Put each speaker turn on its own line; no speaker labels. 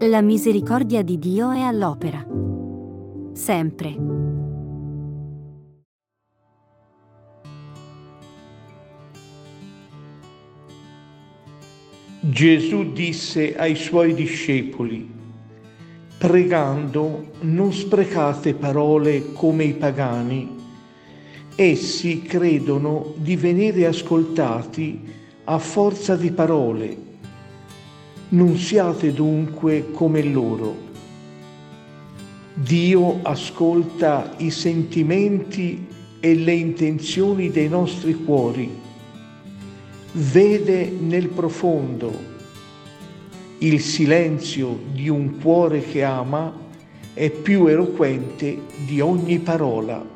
La misericordia di Dio è all'opera. Sempre.
Gesù disse ai suoi discepoli, pregando non sprecate parole come i pagani. Essi credono di venire ascoltati a forza di parole non siate dunque come loro. Dio ascolta i sentimenti e le intenzioni dei nostri cuori, vede nel profondo il silenzio di un cuore che ama è più eloquente di ogni parola.